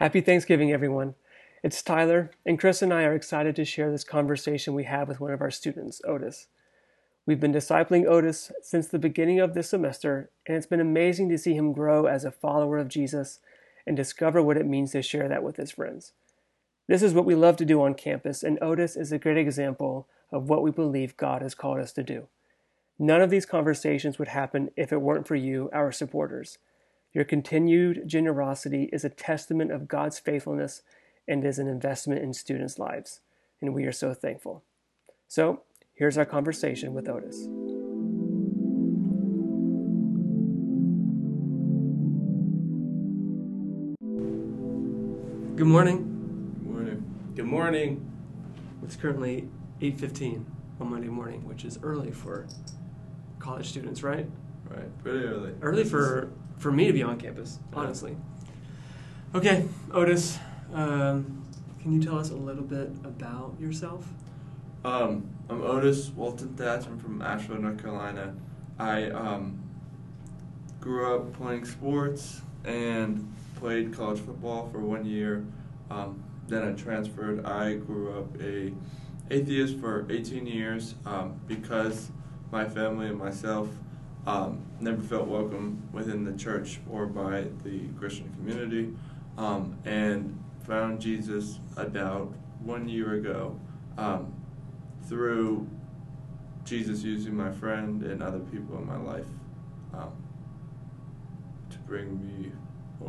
Happy Thanksgiving, everyone. It's Tyler, and Chris and I are excited to share this conversation we have with one of our students, Otis. We've been discipling Otis since the beginning of this semester, and it's been amazing to see him grow as a follower of Jesus and discover what it means to share that with his friends. This is what we love to do on campus, and Otis is a great example of what we believe God has called us to do. None of these conversations would happen if it weren't for you, our supporters. Your continued generosity is a testament of God's faithfulness and is an investment in students' lives, and we are so thankful. So, here's our conversation with Otis. Good morning. Good morning. Good morning. It's currently 8:15 on Monday morning, which is early for college students, right? Right, pretty early. Early for for me to be on campus, honestly. Okay, Otis, um, can you tell us a little bit about yourself? Um, I'm Otis Walton Thatch. I'm from Asheville, North Carolina. I um, grew up playing sports and played college football for one year. Um, then I transferred. I grew up a atheist for 18 years um, because my family and myself um, never felt welcome within the church or by the Christian community, um, and found Jesus about one year ago um, through Jesus using my friend and other people in my life um, to bring me.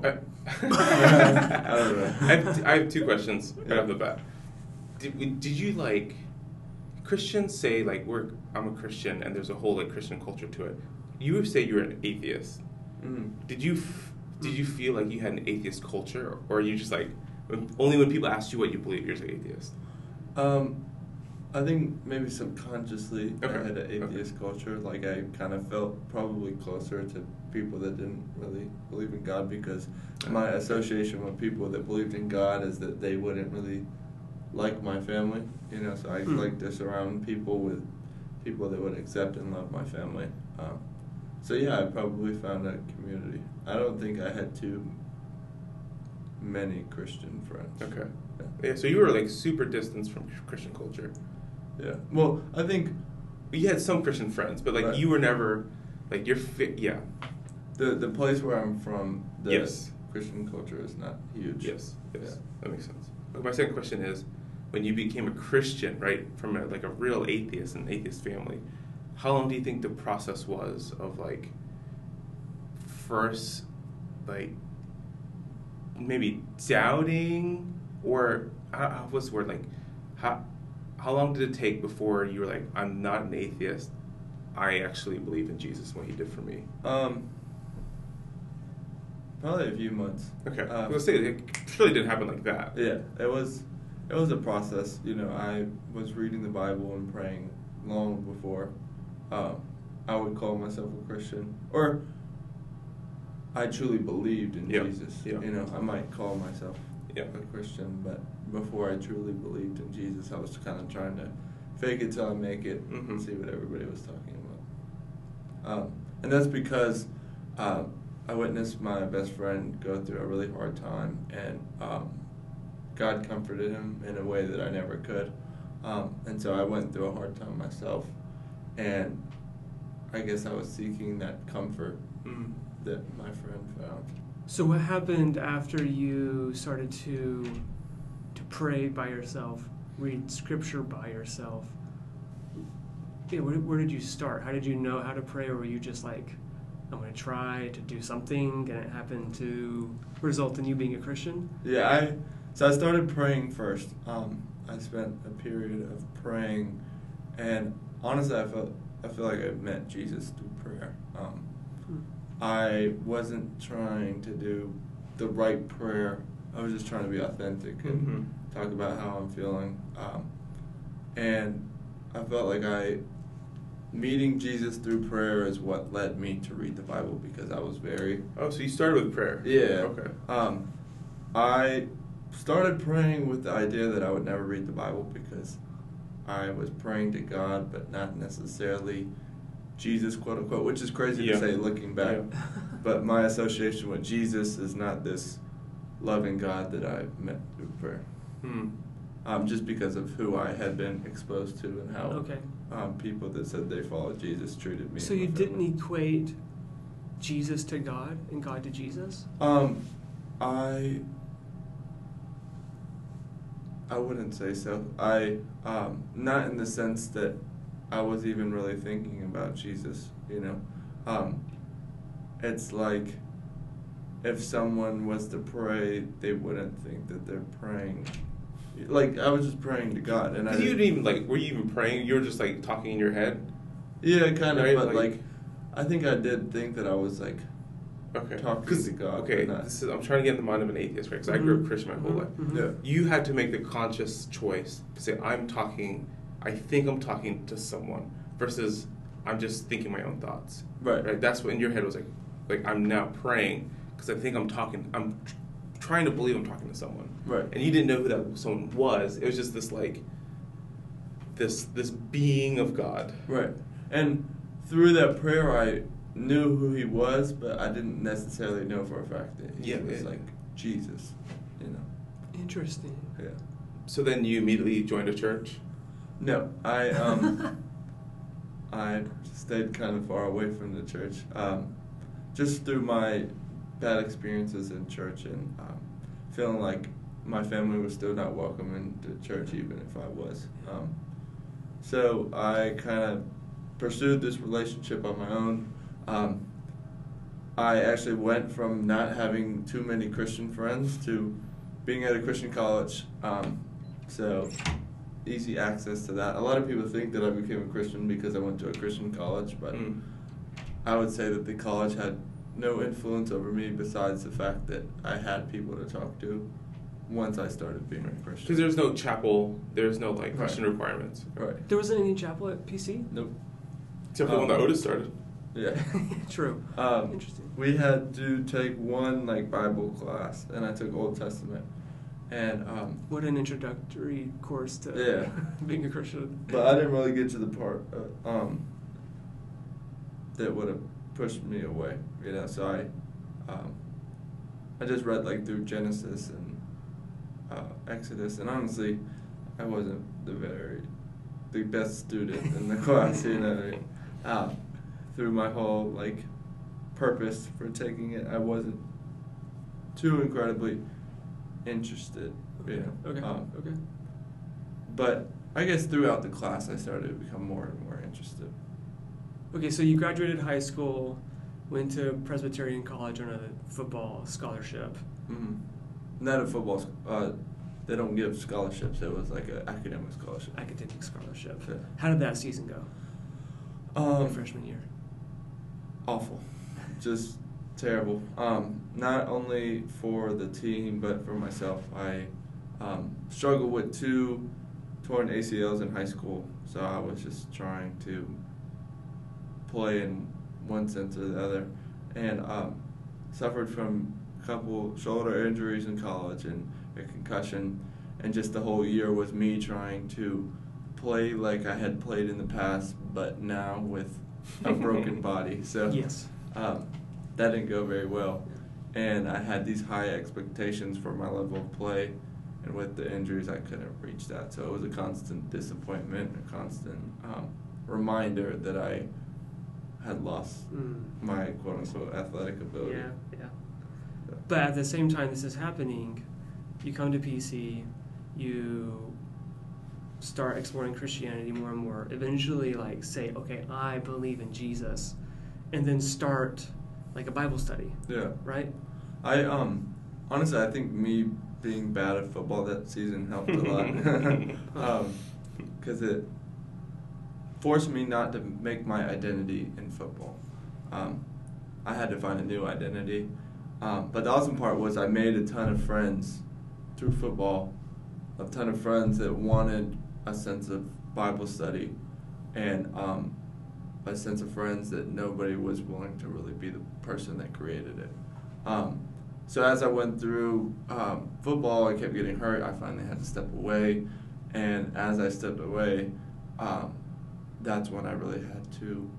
I, I don't know. I have, I have two questions right Yeah. off the bat. Did, we- did you like Christians say like we're I'm a Christian and there's a whole like Christian culture to it. You would say you're an atheist. Mm. Did you f- did you feel like you had an atheist culture, or are you just like only when people ask you what you believe you're an atheist? Um, I think maybe subconsciously I had an okay. atheist culture. Like I kind of felt probably closer to people that didn't really believe in God because my association with people that believed in God is that they wouldn't really like my family. You know, so I Hmm. like to surround people with people that would accept and love my family. Um, so yeah, I probably found a community. I don't think I had too many Christian friends. Okay. Yeah. Yeah, so you were like super distanced from Christian culture. Yeah. Well, I think You had some Christian friends, but like Right. you were never like you're fit. Yeah. The the place where I'm from, the Yes. Christian culture is not huge. Yes, yes, Yeah. that makes sense. My second question is, when you became a Christian, right, from a, like a real atheist, an atheist family, how long do you think the process was of like first, like maybe doubting, or how, what's the word like, how how long did it take before you were like, I'm not an atheist, I actually believe in Jesus and what He did for me? Um. Probably a few months. Okay, Uh, let's say it really didn't happen like that. Yeah, it was it was a process. You know, I was reading the Bible and praying long before um, I would call myself a Christian, or I truly believed in Yeah, Jesus. yeah. You know, I might call myself Yeah. a Christian, but before I truly believed in Jesus, I was kind of trying to fake it till I make it and Mhm. see what everybody was talking about. Um, and that's because um, I witnessed my best friend go through a really hard time, and um, God comforted him in a way that I never could. Um, and so I went through a hard time myself, and I guess I was seeking that comfort Mm. that my friend found. So, what happened after you started to to pray by yourself, read scripture by yourself? Yeah, where, where did you start? How did you know how to pray, or were you just like, I'm going to try to do something, and it happened to result in you being a Christian? Yeah, I so I started praying first. Um, I spent a period of praying, and honestly, I felt I feel like I met Jesus through prayer. Um, I wasn't trying to do the right prayer. I was just trying to be authentic and Mhm. talk about how I'm feeling. Um, and I felt like I meeting Jesus through prayer is what led me to read the Bible because I was very Oh, so you started with prayer? yeah. Okay. Um, I started praying with the idea that I would never read the Bible because I was praying to God, but not necessarily Jesus, quote unquote, which is crazy Yeah. to say looking back. Yeah. But my association with Jesus is not this loving God that I met through prayer. Hmm. Um, just because of who I had been exposed to and how Okay. um, people that said they followed Jesus treated me. So you didn't family. equate Jesus to God and God to Jesus? Um, I I wouldn't say so. I um, not in the sense that I was even really thinking about Jesus. You know, um, it's like if someone was to pray, they wouldn't think that they're praying. Like I was just praying to God, and I you didn't even like. Were you even praying? You were just like talking in your head. yeah, kind of, Right, but like- like I think I did think that I was like Okay. Talking 'Cause- to God, Okay. This is, I'm trying to get in the mind of an atheist, right? Because I grew up Mhm. Christian my whole Mhm. life. Mhm. yeah. You had to make the conscious choice to say, "I'm talking. I think I'm talking to someone," versus I'm just thinking my own thoughts. Right. Right. That's what in your head was like. Like I'm now praying because I think I'm talking. I'm tr- trying to believe I'm talking to someone. Right. And you didn't know who that someone was. It was just this like. This this being of God. Right. And through that prayer, I knew who he was, but I didn't necessarily know for a fact that he Yeah, was yeah. like Jesus. You know. Interesting. Yeah. So then you immediately joined a church. No, I um, I stayed kind of far away from the church, um, just through my bad experiences in church and um, feeling like my family was still not welcome into church, even if I was. Um, so I kind of pursued this relationship on my own. Um, I actually went from not having too many Christian friends to being at a Christian college. Um, so easy access to that. A lot of people think that I became a Christian because I went to a Christian college, but Mm. I would say that the college had no influence over me besides the fact that I had people to talk to once I started being a Christian. Because there's no chapel, there's no like Right. Christian requirements, right. There wasn't any chapel at PC? Nope. except for the one that Um, Otis started. Yeah. True. Um, Interesting. We had to take one like Bible class, and I took Old Testament, and um, What an introductory course to Yeah. being a Christian. but I didn't really get to the part uh, um, that would have pushed me away, you know. So I, um, I just read like through Genesis and uh, Exodus, and honestly, I wasn't the very the best student in the class, you know. What I mean? Um, through my whole like purpose for taking it, I wasn't too incredibly interested, you know. Okay. Um, okay. but I guess throughout the class, I started to become more and more interested. Okay, so you graduated high school, went to Presbyterian College on a football scholarship. Mm-hmm. Not a football. Uh, they don't give scholarships. It was like an academic scholarship. academic scholarship. Yeah. How did that season go? Um, freshman year. Awful, just terrible. Um, not only for the team, but for myself. I um, struggled with two torn ACLs in high school, so I was just trying to play in one sense or the other, and um, suffered from a couple shoulder injuries in college and a concussion, and just the whole year was me trying to play like I had played in the past, but now with a broken body. So Yes. um, that didn't go very well, and I had these high expectations for my level of play, and with the injuries, I couldn't reach that. So it was a constant disappointment, a constant um, reminder that I had lost Mm. my quote unquote athletic ability. Yeah, yeah. But at the same time, this is happening. You come to PC, you start exploring Christianity more and more. Eventually, like say, okay, I believe in Jesus, and then start like a Bible study, Yeah. right? I um honestly I think me being bad at football that season helped a lot. um, because it forced me not to make my identity in football. Um, I had to find a new identity. Um, but the awesome part was I made a ton of friends through football, a ton of friends that wanted a sense of Bible study, and um, a sense of friends that nobody was willing to really be the person that created it. Um, so as I went through um, football, I kept getting hurt. I finally had to step away, and as I stepped away, um, that's when I really had to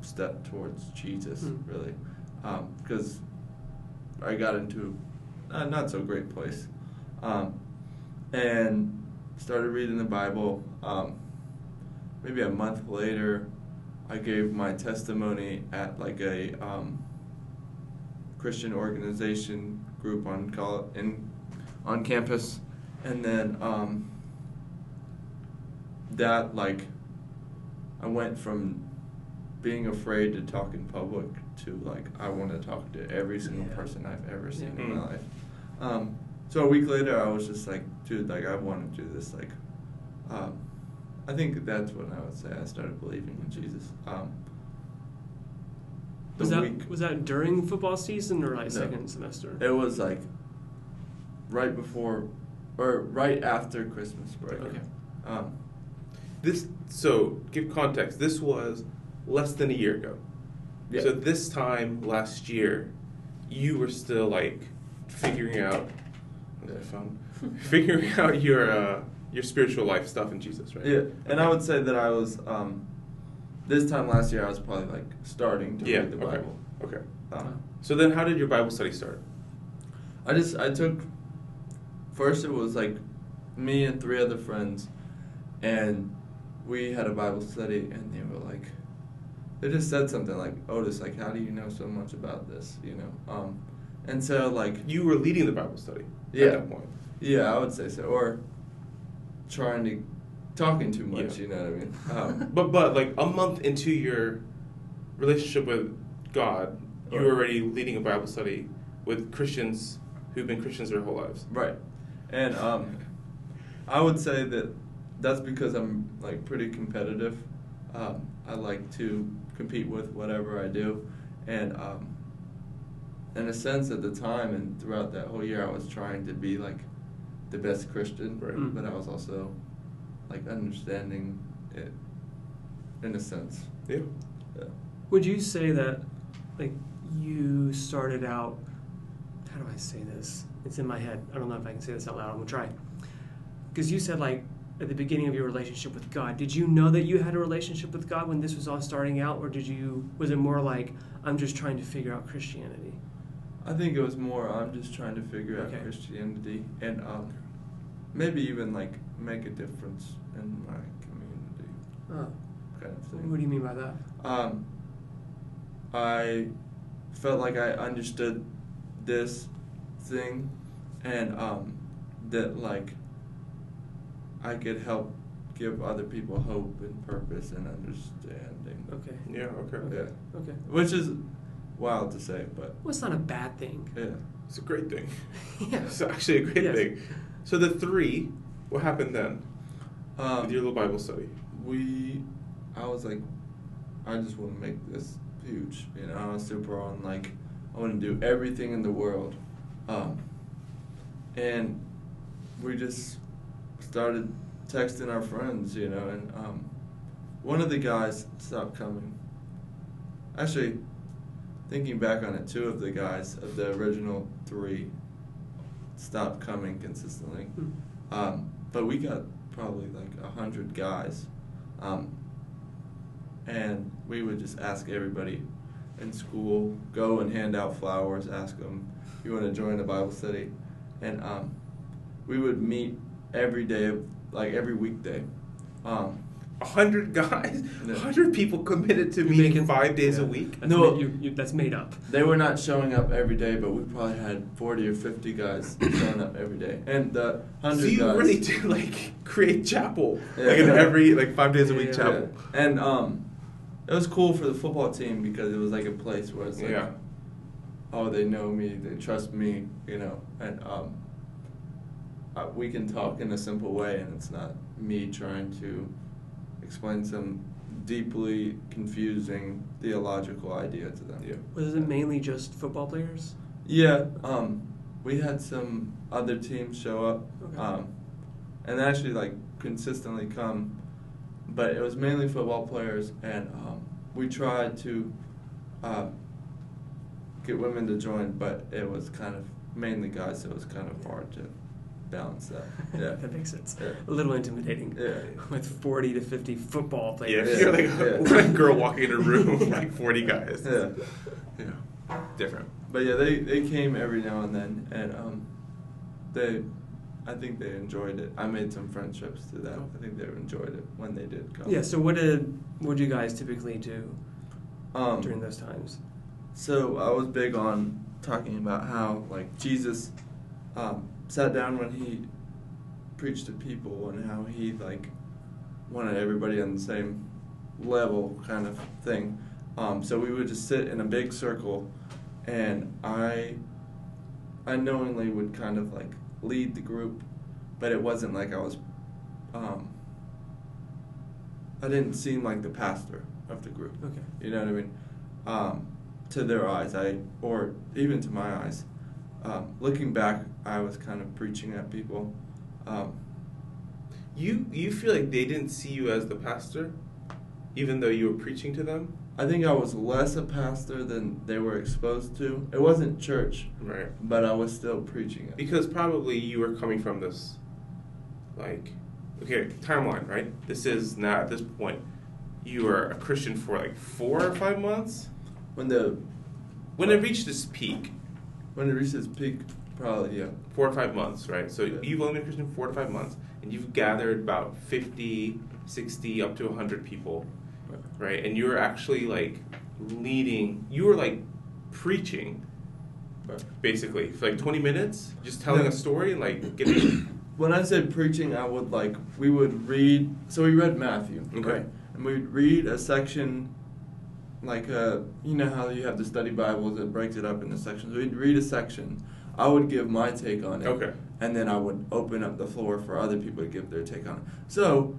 step towards Jesus, Hmm. really, because I got into uh, not so great place, um, and started reading the Bible. Um, maybe a month later, I gave my testimony at like a um, Christian organization group on call in on campus, and then um, that like I went from being afraid to talk in public to like I want to talk to every single Yeah. person I've ever seen Yeah. in my Mm. life. Um, so a week later, I was just like, dude, like I want to do this. Like, um, I think that's when I would say I started believing in Jesus. Um, the Was that week was that during football season or like No. second semester? it was like right before or right after Christmas break. Okay. Um, This so give context. This was less than a year ago. Yeah. So this time last year, you were still like figuring out was that phone? figuring out your uh, your spiritual life stuff in Jesus, right? Yeah, and I would say that I was um, this time last year. I was probably like starting to Yeah. read the okay. Bible. Okay. Um, So then, how did your Bible study start? I just I took first it was like me and three other friends, and we had a Bible study, and they were like, they just said something like Otis, like how do you know so much about this, you know? Um, and so like You were leading the Bible study Yeah. at that point. yeah, I would say so, or trying to talking too much, Yeah. you know what I mean? Um, But but like a month into your relationship with God, you were already leading a Bible study with Christians who've been Christians their whole lives. Right. And um, I would say that that's because I'm like pretty competitive. Um, I like to compete with whatever I do, and um, in a sense, at the time and throughout that whole year, I was trying to be like the best Christian, Right. Mm. but I was also like understanding it in a sense. Yeah. Yeah. Would you say that, like, you started out? How do I say this? It's in my head. I don't know if I can say this out loud. I'm gonna try. Because you said, like, at the beginning of your relationship with God, did you know that you had a relationship with God when this was all starting out, or did you? Was it more like I'm just trying to figure out Christianity? I think it was more I'm just trying to figure out Christianity and um, maybe even like make a difference in my community Oh, kind of thing. what do you mean by that? Um, I felt like I understood this thing and um, that like I could help give other people hope and purpose and understanding. Okay. Yeah. Okay. Yeah. Okay. Which is wild to say, but Well, it's not a bad thing. yeah. It's a great thing. yeah. It's actually a great Yes. thing. So the three, what happened then Um, with your little Bible study? we I was like I just want to make this huge you know I was super on like I want to do everything in the world um, and we just started texting our friends you know and um, one of the guys stopped coming actually thinking back on it two of the guys of the original three stopped coming consistently Hmm. um, but we got probably like a hundred guys, um, and we would just ask everybody in school, go and hand out flowers, ask them, you want to join a Bible study, and um, we would meet every day, of, like every weekday. Um, hundred guys, Yeah. a hundred people committed to meeting making- five days a week. That's No. ma- you, you, that's made up. they were not showing up every day, but we probably had forty or fifty guys showing up every day, and the So hundred you guys. really did like create chapel, Yeah. like in every like five days a week yeah, chapel. Yeah. And um, it was cool for the football team because it was like a place where it's like, Yeah. oh, they know me, they trust me, you know, and um, uh, we can talk in a simple way, and it's not me trying to explain some deeply confusing theological idea to them. Yeah. Was it mainly just football players? Yeah, um, we had some other teams show up, Okay. um, and actually like consistently come, but it was mainly football players, and um, we tried to um, get women to join, but it was kind of mainly guys, so it was kind of hard to balance that. Yeah, that makes sense. Yeah. A little intimidating. Yeah. With 40 to 50 football Yeah, players. if you're like Yeah. a, one girl walking in a room, like forty guys. Yeah. Yeah. Different. but yeah, they, they came every now and then, and um, they, I think they enjoyed it. I made some friendships through that. I think they enjoyed it when they did come. Yeah. So what did what do you guys typically do um, during those times? So I was big on talking about how like Jesus um, sat down when he preached to people and how he like wanted everybody on the same level kind of thing. Um, so we would just sit in a big circle, and I unknowingly would kind of like lead the group, but it wasn't like I was. Um, I didn't seem like the pastor of the group. Okay. You know what I mean? Um, to their eyes, I or even to my eyes. Um, looking back, I was kind of preaching at people. Um, You you feel like they didn't see you as the pastor, even though you were preaching to them. I think I was less a pastor than they were exposed to. It wasn't church, Right. but I was still preaching it. Because probably you were coming from this, like, okay, timeline, right? This is not at this point. You were a Christian for like four or five months. When the When it reached this peak, when it reached its peak, probably yeah. four or five months, right? So Yeah. you've only been Christian four to five months, and you've gathered about 50, 60, up to 100 people, right? And you're actually like leading, you were like preaching, Right. basically, for like 20 minutes, just telling No. a story and like getting. When I said preaching, I would like we would read. So we read Matthew, Okay. right? And we'd read a section, like uh, you know how you have the study Bibles that breaks it up into sections. We'd read a section. I would give my take on it. Okay. And then I would open up the floor for other people to give their take on it. So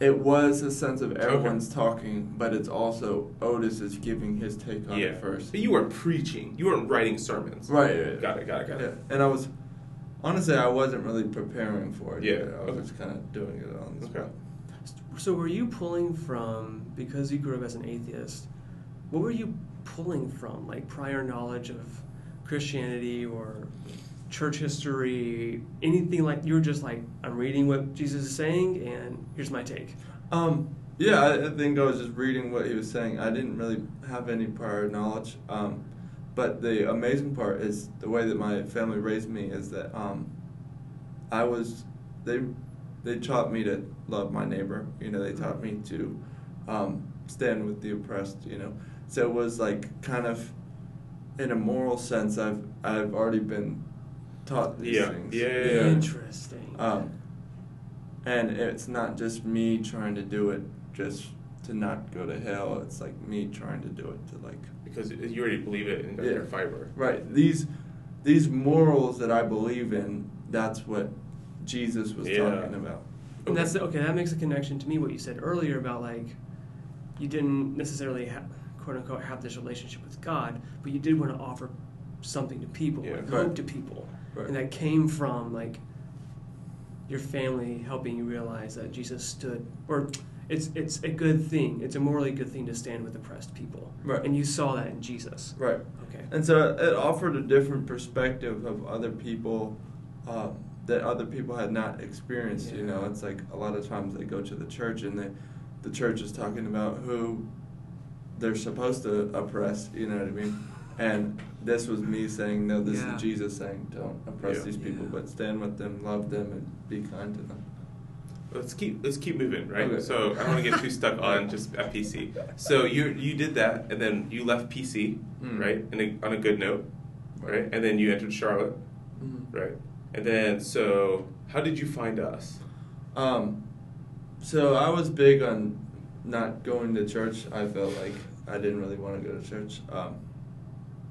it was a sense of everyone's talking, but it's also Otis is giving his take on yeah. it first. But you weren't preaching. You weren't writing sermons. Right. yeah, yeah. Got it. Got it. Got Yeah, it. and I was honestly I wasn't really preparing for it. Yeah, either. I was okay. just kind of doing it on the spot. Okay. spot. So were you pulling from because you grew up as an atheist? What were you pulling from? Like prior knowledge of Christianity or church history, anything like you were just like I'm reading what Jesus is saying and here's my take. Um, yeah, I, think I was just reading what he was saying. I didn't really have any prior knowledge. Um, but the amazing part is the way that my family raised me is that um, I was they they taught me to love my neighbor. You know, they taught me to um, stand with the oppressed. You know, so it was like kind of in a moral sense. I've I've already been taught these Yeah. things. Yeah, yeah, yeah. Interesting. Um, and it's not just me trying to do it just to not go to hell. It's like me trying to do it to like Because you already believe it in Yeah. your fiber. right these these morals that I believe in. That's what Jesus was Yeah. talking about. And that's the, okay. That makes a connection to me. What you said earlier about like you didn't necessarily quote unquote have this relationship with God, but you did want to offer something to people, Yeah. like Right. hope to people, Right. and that came from like your family helping you realize that Jesus stood, or it's it's a good thing. It's a morally good thing to stand with oppressed people, Right. and you saw that in Jesus. Right. Okay. And so it offered a different perspective of other people um, that other people had not experienced. You know, it's like a lot of times they go to the church and they, the church is talking about who they're supposed to oppress. You know what I mean? And this was me saying, no, this Yeah. is Jesus saying, don't oppress Yeah. these people, Yeah. but stand with them, love them, and be kind to them. Let's keep let's keep moving, right? Okay. So I don't want to get too stuck on just FPC. So you you did that, and then you left PC, Mm. right? And on a good note, right? And then you entered Charlotte, Mhm. right? And then so how did you find us? Um, so I was big on not going to church. I felt like I didn't really want to go to church. Um,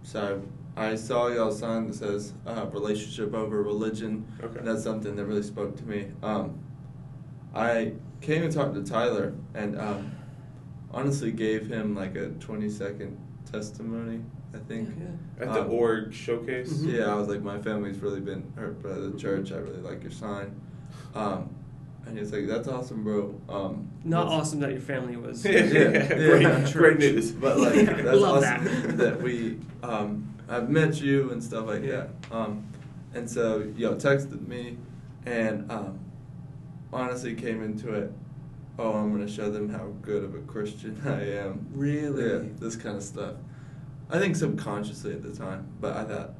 so I saw y'all's sign that says uh, "relationship over religion." Okay. And that's something that really spoke to me. Um, I came and talked to Tyler, and um, honestly gave him like a twenty-second testimony. I think. Yeah. At the Um, org showcase. Mhm. Yeah, I was like, my family's really been hurt by the church. I really like your sign. Um, and he's like, that's awesome, bro. Um, Not awesome that your family was. Yeah, yeah. great, great news. But like, that's love awesome that. we, um, I've met you and stuff like Yeah. that. Um, and so, yo, texted me and um, honestly came into it. Oh, I'm gonna show them how good of a Christian I am. Really? Yeah, this kind of stuff. I think subconsciously at the time, but I thought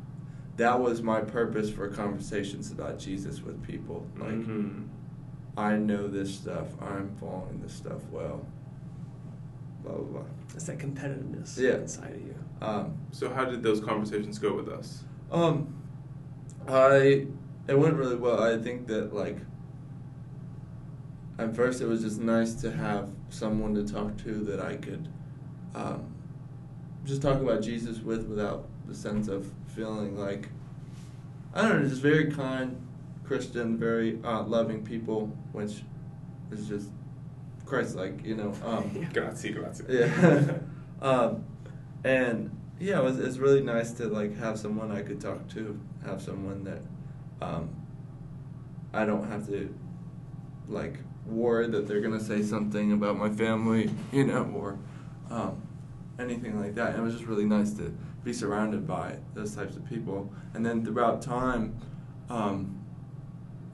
that was my purpose for conversations about Jesus with people. Like, Mhm. I know this stuff. I'm following this stuff well. Blah blah blah. It's that competitiveness Yeah. inside of you. Um, So how did those conversations go with us? Um, I it went really well. I think that like at first it was just nice to have someone to talk to that I could um, just talk about Jesus with without the sense of feeling like I don't know, just very kind Christian, very uh, loving people, which is just Christ-like, you know. Um, Grazie, grazie. yeah. um, and yeah, it was, it's really nice to like have someone I could talk to, have someone that um, I don't have to like worry that they're gonna say something about my family, you know, or um, anything like that. And it was just really nice to be surrounded by those types of people. And then throughout time, um,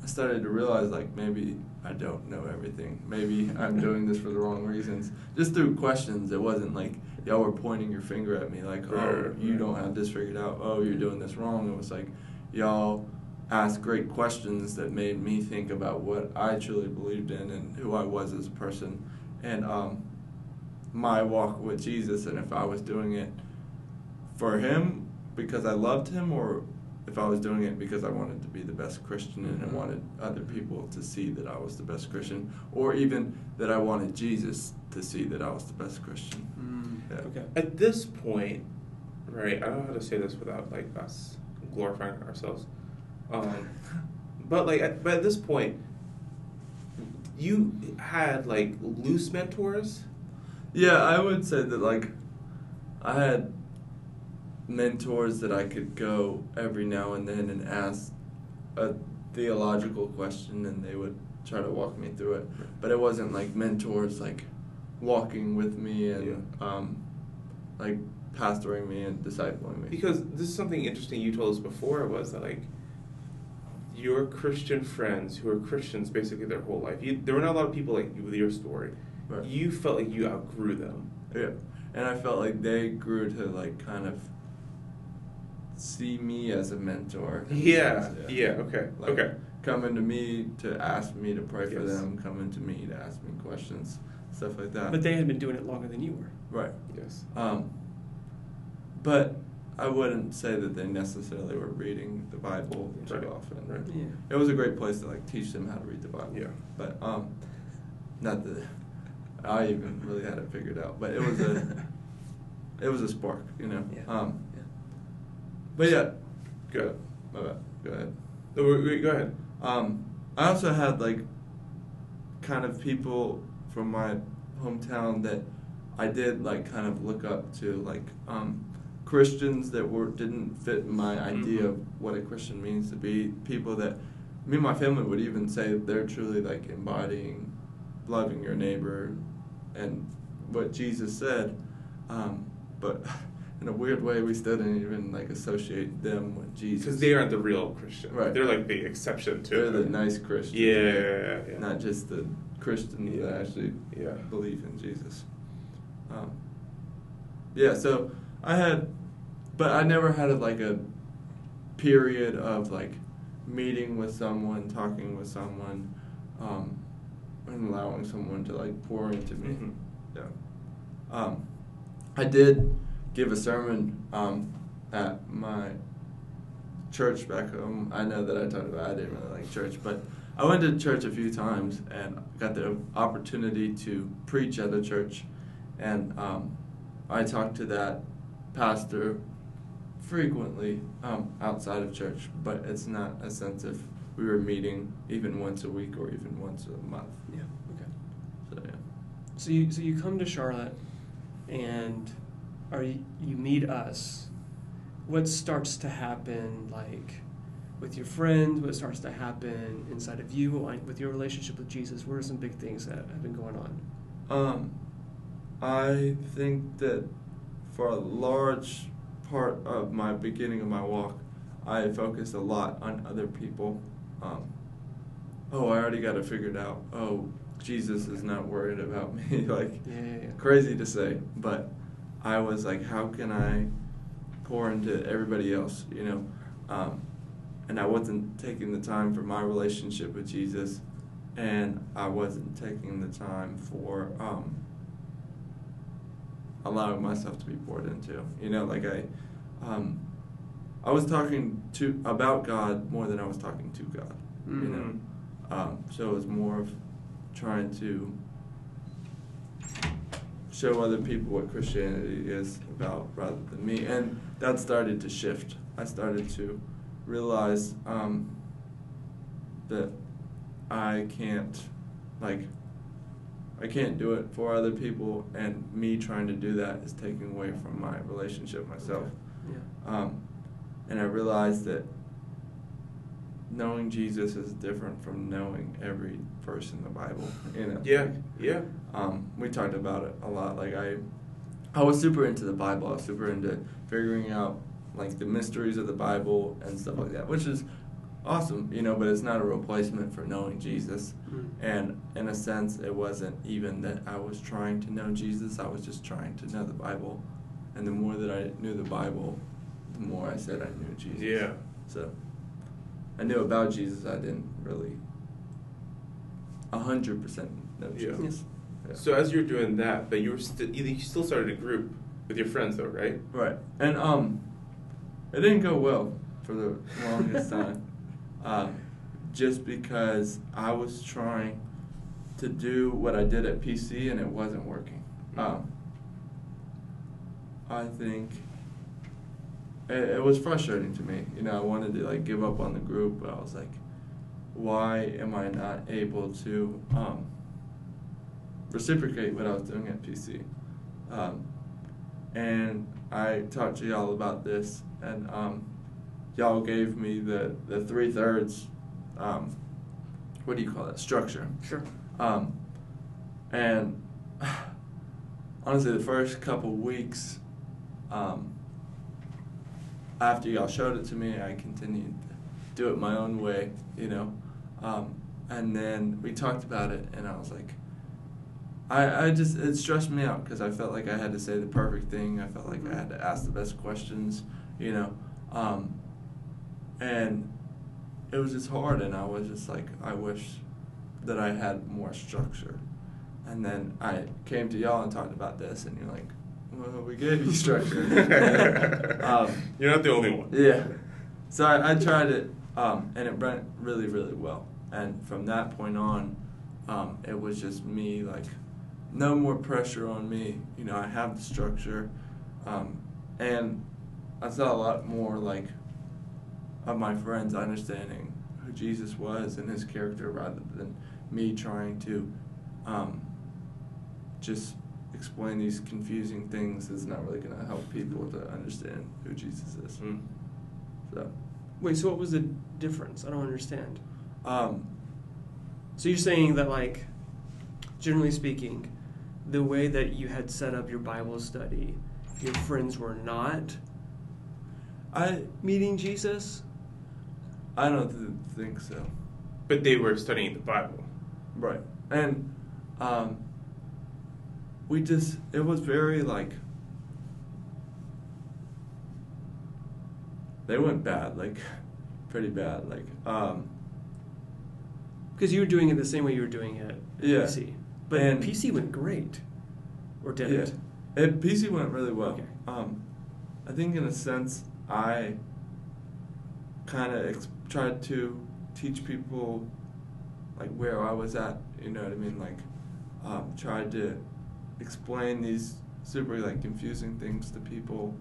I started to realize like maybe I don't know everything. Maybe I'm doing this for the wrong reasons. Just through questions, it wasn't like y'all were pointing your finger at me like, oh, you don't have this figured out. Oh, you're doing this wrong. It was like y'all asked great questions that made me think about what I truly believed in and who I was as a person, and um, my walk with Jesus, and if I was doing it for Him because I loved Him, or if I was doing it because I wanted to be the best Christian and I Mhm. wanted other people to see that I was the best Christian, or even that I wanted Jesus to see that I was the best Christian. Yeah. Okay. At this point, right? I don't know how to say this without like us glorifying ourselves. Um, but like, at, but at this point, you had like loose mentors. Yeah, I would say that like I had mentors that I could go every now and then and ask a theological question and they would try to walk me through it. But it wasn't like mentors like walking with me and um like pastoring me and discipling me. Because this is something interesting you told us before was that like your Christian friends who are Christians basically their whole life. You, there were not a lot of people like you with your story. Right. You felt like you outgrew them. Yeah. And I felt like they grew to like kind of see me as a mentor. Yeah. Yeah. Okay. Like, okay. Coming to me to ask me to pray for them, coming to me to ask me questions, stuff like that. But they had been doing it longer than you were. right. Yes. Um, but I wouldn't say that they necessarily were reading the Bible too Right. often. Right. Yeah. It was a great place to like teach them how to read the Bible. Yeah. But um, not that I even really had it figured out, but it was a it was a spark, you know. Yeah. Um, Yeah. But yeah, Good. my bad. Go ahead. No, wait, wait, go ahead. Um, I also had like kind of people from my hometown that I did like kind of look up to, like um, Christians that were didn't fit my idea Mhm. of what a Christian means to be. People that me and my family would even say they're truly like embodying loving your neighbor and what Jesus said. Um, but in a weird way, we still didn't even like associate them with Jesus Because they aren't the real Christian. Right. They're like the exception to They're the nice Christians. Yeah, yeah, yeah. Not just the Christians that actually Yeah. believe in Jesus. Um, yeah, so I had, but I never had a, like a period of like meeting with someone, talking with someone, um, and allowing someone to like pour into me. Mhm. Yeah. Um, I did give a sermon um, at my church back home. I know that I talked about I didn't really like church, but I went to church a few times and got the opportunity to preach at a church, and um, I talked to that pastor frequently um, outside of church, but it's not a sense of we were meeting even once a week or even once a month. Yeah. Okay. So yeah. So you so you come to Charlotte, and are you, you meet us. What starts to happen like with your friends? What starts to happen inside of you like, with your relationship with Jesus? What are some big things that have been going on? Um, I think that for a large part of my beginning of my walk, I focused a lot on other people. Um, oh, I already got it figured out. Oh, Jesus is not worried about me. like, Yeah, yeah, yeah. crazy to say, but I was like, how can I pour into everybody else, you know. Um, and I wasn't taking the time for my relationship with Jesus, and I wasn't taking the time for um, allowing myself to be poured into. You know, like I, um, I was talking to about God more than I was talking to God. You know, Mm-hmm. um, so it was more of trying to show other people what Christianity is about rather than me, and that started to shift. I started to realize um, that I can't, like, I can't do it for other people, and me trying to do that is taking away from my relationship myself. Yeah. Um, and I realized that knowing Jesus is different from knowing every verse in the Bible. You know. Yeah, yeah. Um, we talked about it a lot. Like I, I was super into the Bible. I was super into figuring out like the mysteries of the Bible and stuff like that, which is awesome, you know. But it's not a replacement for knowing Jesus. Mm. And in a sense, it wasn't even that I was trying to know Jesus. I was just trying to know the Bible. And the more that I knew the Bible, the more I said I knew Jesus. Yeah. So I knew about Jesus. I didn't really a hundred percent know Yeah. Jesus. Yeah. So as you're doing that, but you were still you still started a group with your friends though, right? Right. And um, it didn't go well for the longest time, um, just because I was trying to do what I did at PC and it wasn't working. Um, I think it, it was frustrating to me. You know, I wanted to like give up on the group, but I was like, why am I not able to um, reciprocate what I was doing at PC? Um, and I talked to y'all about this, and um, y'all gave me the the three thirds. Um, what do you call that, Structure. Sure. Um, and honestly, the first couple weeks um, after y'all showed it to me, I continued to do it my own way, you know. Um, and then we talked about it, and I was like, I, I just, it stressed me out because I felt like I had to say the perfect thing. I felt like I had to ask the best questions, you know. Um, and it was just hard, and I was just like, I wish that I had more structure. And then I came to y'all and talked about this, and you're like, well, we gave you structure. um, You're not the only one. yeah. So I, I tried it, um, and it went really, really well. And from that point on, um, it was just me, like, no more pressure on me. You know, I have the structure. Um, and I saw a lot more, like, of my friends understanding who Jesus was and his character rather than me trying to um, just explain these confusing things is not really going to help people to understand who Jesus is. Mm. So, Wait, so what was the difference? I don't understand. um, So you're saying that, like, generally speaking, the way that you had set up your Bible study, your friends were not I meeting Jesus? I don't th- think so. But they were studying the Bible. Right. And um, we just it was very like they went bad, like pretty bad, like um, Because you were doing it the same way you were doing it Yeah. PC. But And- PC went great. Or did yeah. it? It PC went really well. Okay. Um, I think in a sense I kind of ex- tried to teach people like where I was at. You know what I mean? Like um, tried to explain these super like confusing things to people.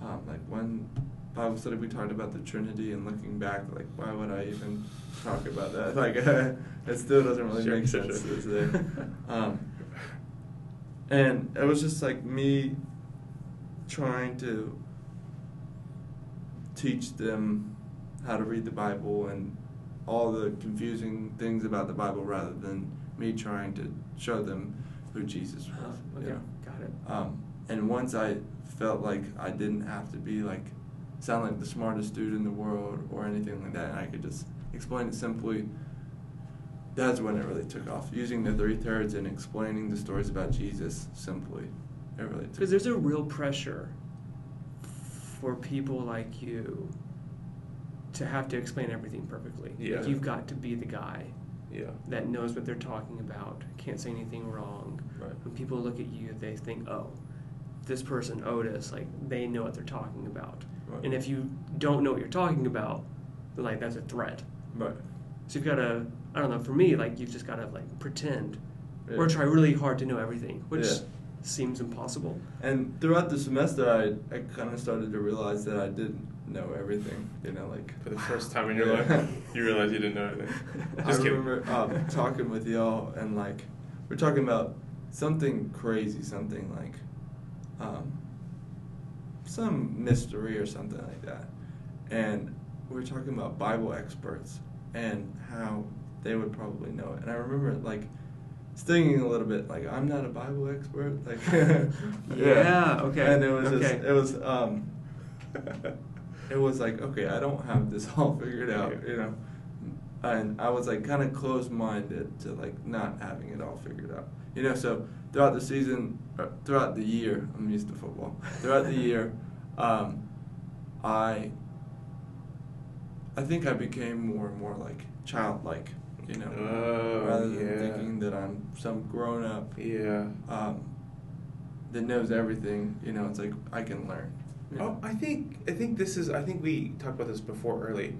Um, like one Bible study we talked about the Trinity and looking back, like why would I even talk about that? Like it still doesn't really Sure, make sure, sense sure. to this day. Um, and it was just like me trying to teach them how to read the Bible and all the confusing things about the Bible rather than me trying to show them who Jesus was. Oh, you know? got it. Um, and once I felt like I didn't have to be like sound like the smartest dude in the world or anything like that, and I could just explain it simply. That's when it really took off. Using the three thirds and explaining the stories about Jesus simply, it really took. Because there's a real pressure for people like you to have to explain everything perfectly. Yeah. Like you've got to be the guy Yeah. that knows what they're talking about, can't say anything wrong. Right. When people look at you, they think, oh, this person, Otis, like they know what they're talking about. Right. And if you don't know what you're talking about, then, like that's a threat. Right. So you've got to, I don't know, for me, like you've just got to like pretend or try really hard to know everything, which Yeah. seems impossible. And throughout the semester, I, I kind of started to realize that I didn't know everything. You know, like For the first time in your Yeah. life, you realize you didn't know anything. I kidding. remember um, talking with y'all, and like we're talking about something crazy, something like um, some mystery or something like that, and we are talking about Bible experts and how they would probably know it. And I remember like stinging a little bit, like I'm not a Bible expert, like Yeah, okay, and it was just it was um it was like okay i don't have this all figured out you know? And i was like kind of closed-minded to like not having it all figured out. You know so throughout the season uh, throughout the year i'm used to football. Throughout the year um, i i think i became more and more like childlike you know? Oh, rather than yeah. thinking that i'm some grown-up Yeah. um, that knows everything you know? It's like i can learn Oh, I think I think this is. I think we talked about this before early.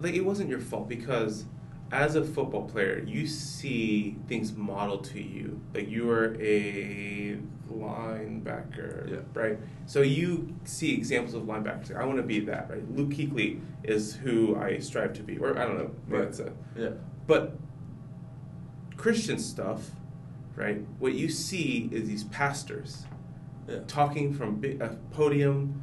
Like it wasn't your fault because as a football player, you see things modeled to you. Like you are a linebacker, Yeah. right? So you see examples of linebackers. I want to be that, right? Luke Kuechly is who I strive to be, or I don't know. Maybe Right. a yeah but Christian stuff, right? What you see is these pastors yeah talking from a podium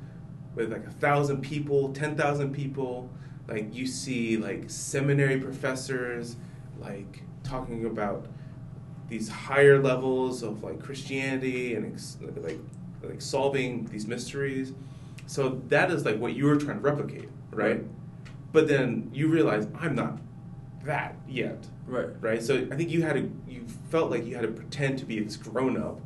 with like a thousand people, ten thousand people. Like you see, like seminary professors, like talking about these higher levels of like Christianity and ex- like like solving these mysteries. So that is like what you were trying to replicate, right? Right. But then you realize I'm not that yet, right right? So I think you had to, you felt like you had to pretend to be this grown up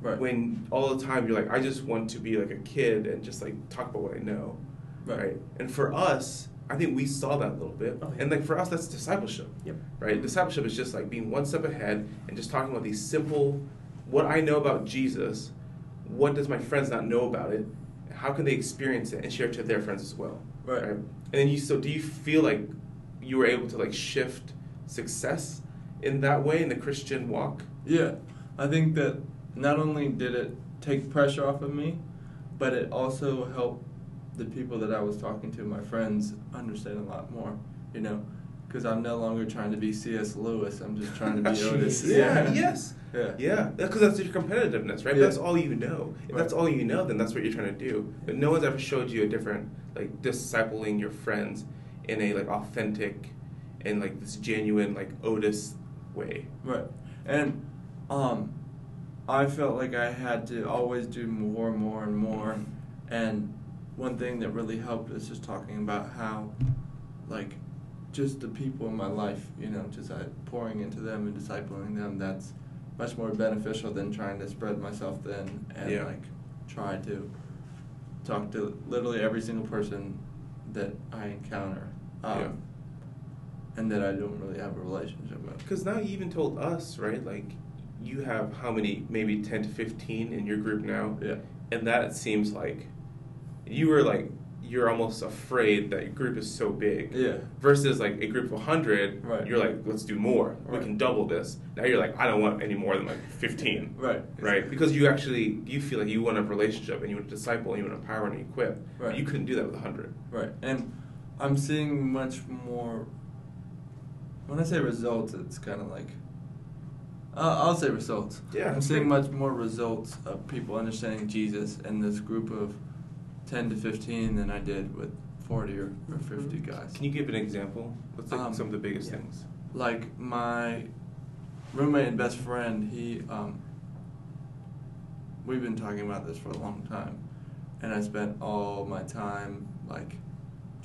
right when all the time you're like, I just want to be like a kid and just like talk about what I know, Right. right? And for us, I think we saw that a little bit, Oh, yeah. and like for us, that's discipleship, Yep. right? Discipleship is just like being one step ahead and just talking about these simple, what I know about Jesus, what does my friends not know about it, how can they experience it and share it to their friends as well, Right. And then you, so do you feel like you were able to like shift success in that way in the Christian walk? Yeah, I think that not only did it take pressure off of me, but it also helped the people that I was talking to, my friends, understand a lot more. You know, because I'm no longer trying to be C.S. Lewis. I'm just trying to be Otis. yeah, yes. Yeah. Yeah, because that's your competitiveness, right? Yeah. That's all you know. If that's all you know, then that's what you're trying to do. But no one's ever showed you a different, like, discipling your friends in a like authentic and like this genuine like Otis way. Right. And um I felt like I had to always do more and more and more and one thing that really helped is just talking about how like just the people in my life, you know, just uh, pouring into them and discipling them that's much more beneficial than trying to spread myself thin and Yeah. like try to talk to literally every single person that I encounter. Um, Yeah. and that I don't really have a relationship with. Because now you even told us, right? Like, you have how many? Maybe ten to fifteen in your group now. Yeah. And that seems like you were like you're almost afraid that your group is so big. Yeah. Versus like a group of 100, Right. you're like, let's do more. We can double this. Now you're like, I don't want any more than like 15. Right. Right? Because you actually, you feel like you want a relationship and you want to disciple and you want to empower and equip. Right. You couldn't do that with 100. Right. And I'm seeing much more. When I say results, it's kind of like. Uh, I'll say results. Yeah, I'm seeing great. much more results of people understanding Jesus in this group of 10 to 15 than I did with 40 or, or 50 guys. Can you give an example? What's like Um, some of the biggest yeah. things? like my roommate and best friend, he um, we've been talking about this for a long time, and I spent all my time like